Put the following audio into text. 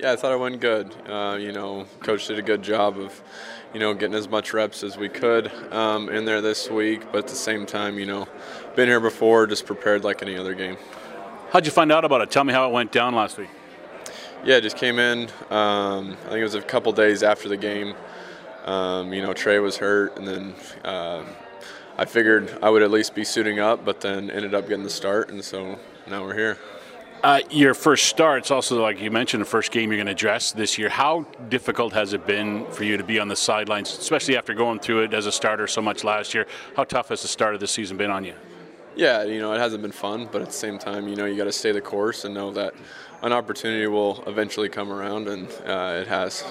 Yeah, I thought it went good. Uh, you know, coach did a good job of, you know, getting as much reps as we could um, in there this week. But at the same time, you know, been here before, just prepared like any other game. How'd you find out about it? Tell me how it went down last week. Yeah, just came in. Um, I think it was a couple days after the game. Um, you know, Trey was hurt, and then uh, I figured I would at least be suiting up, but then ended up getting the start, and so now we're here. Uh, your first start, it's also, like you mentioned, the first game you're going to address this year. How difficult has it been for you to be on the sidelines, especially after going through it as a starter so much last year? How tough has the start of the season been on you? Yeah, you know, it hasn't been fun, but at the same time, you know, you got to stay the course and know that an opportunity will eventually come around, and uh, it has.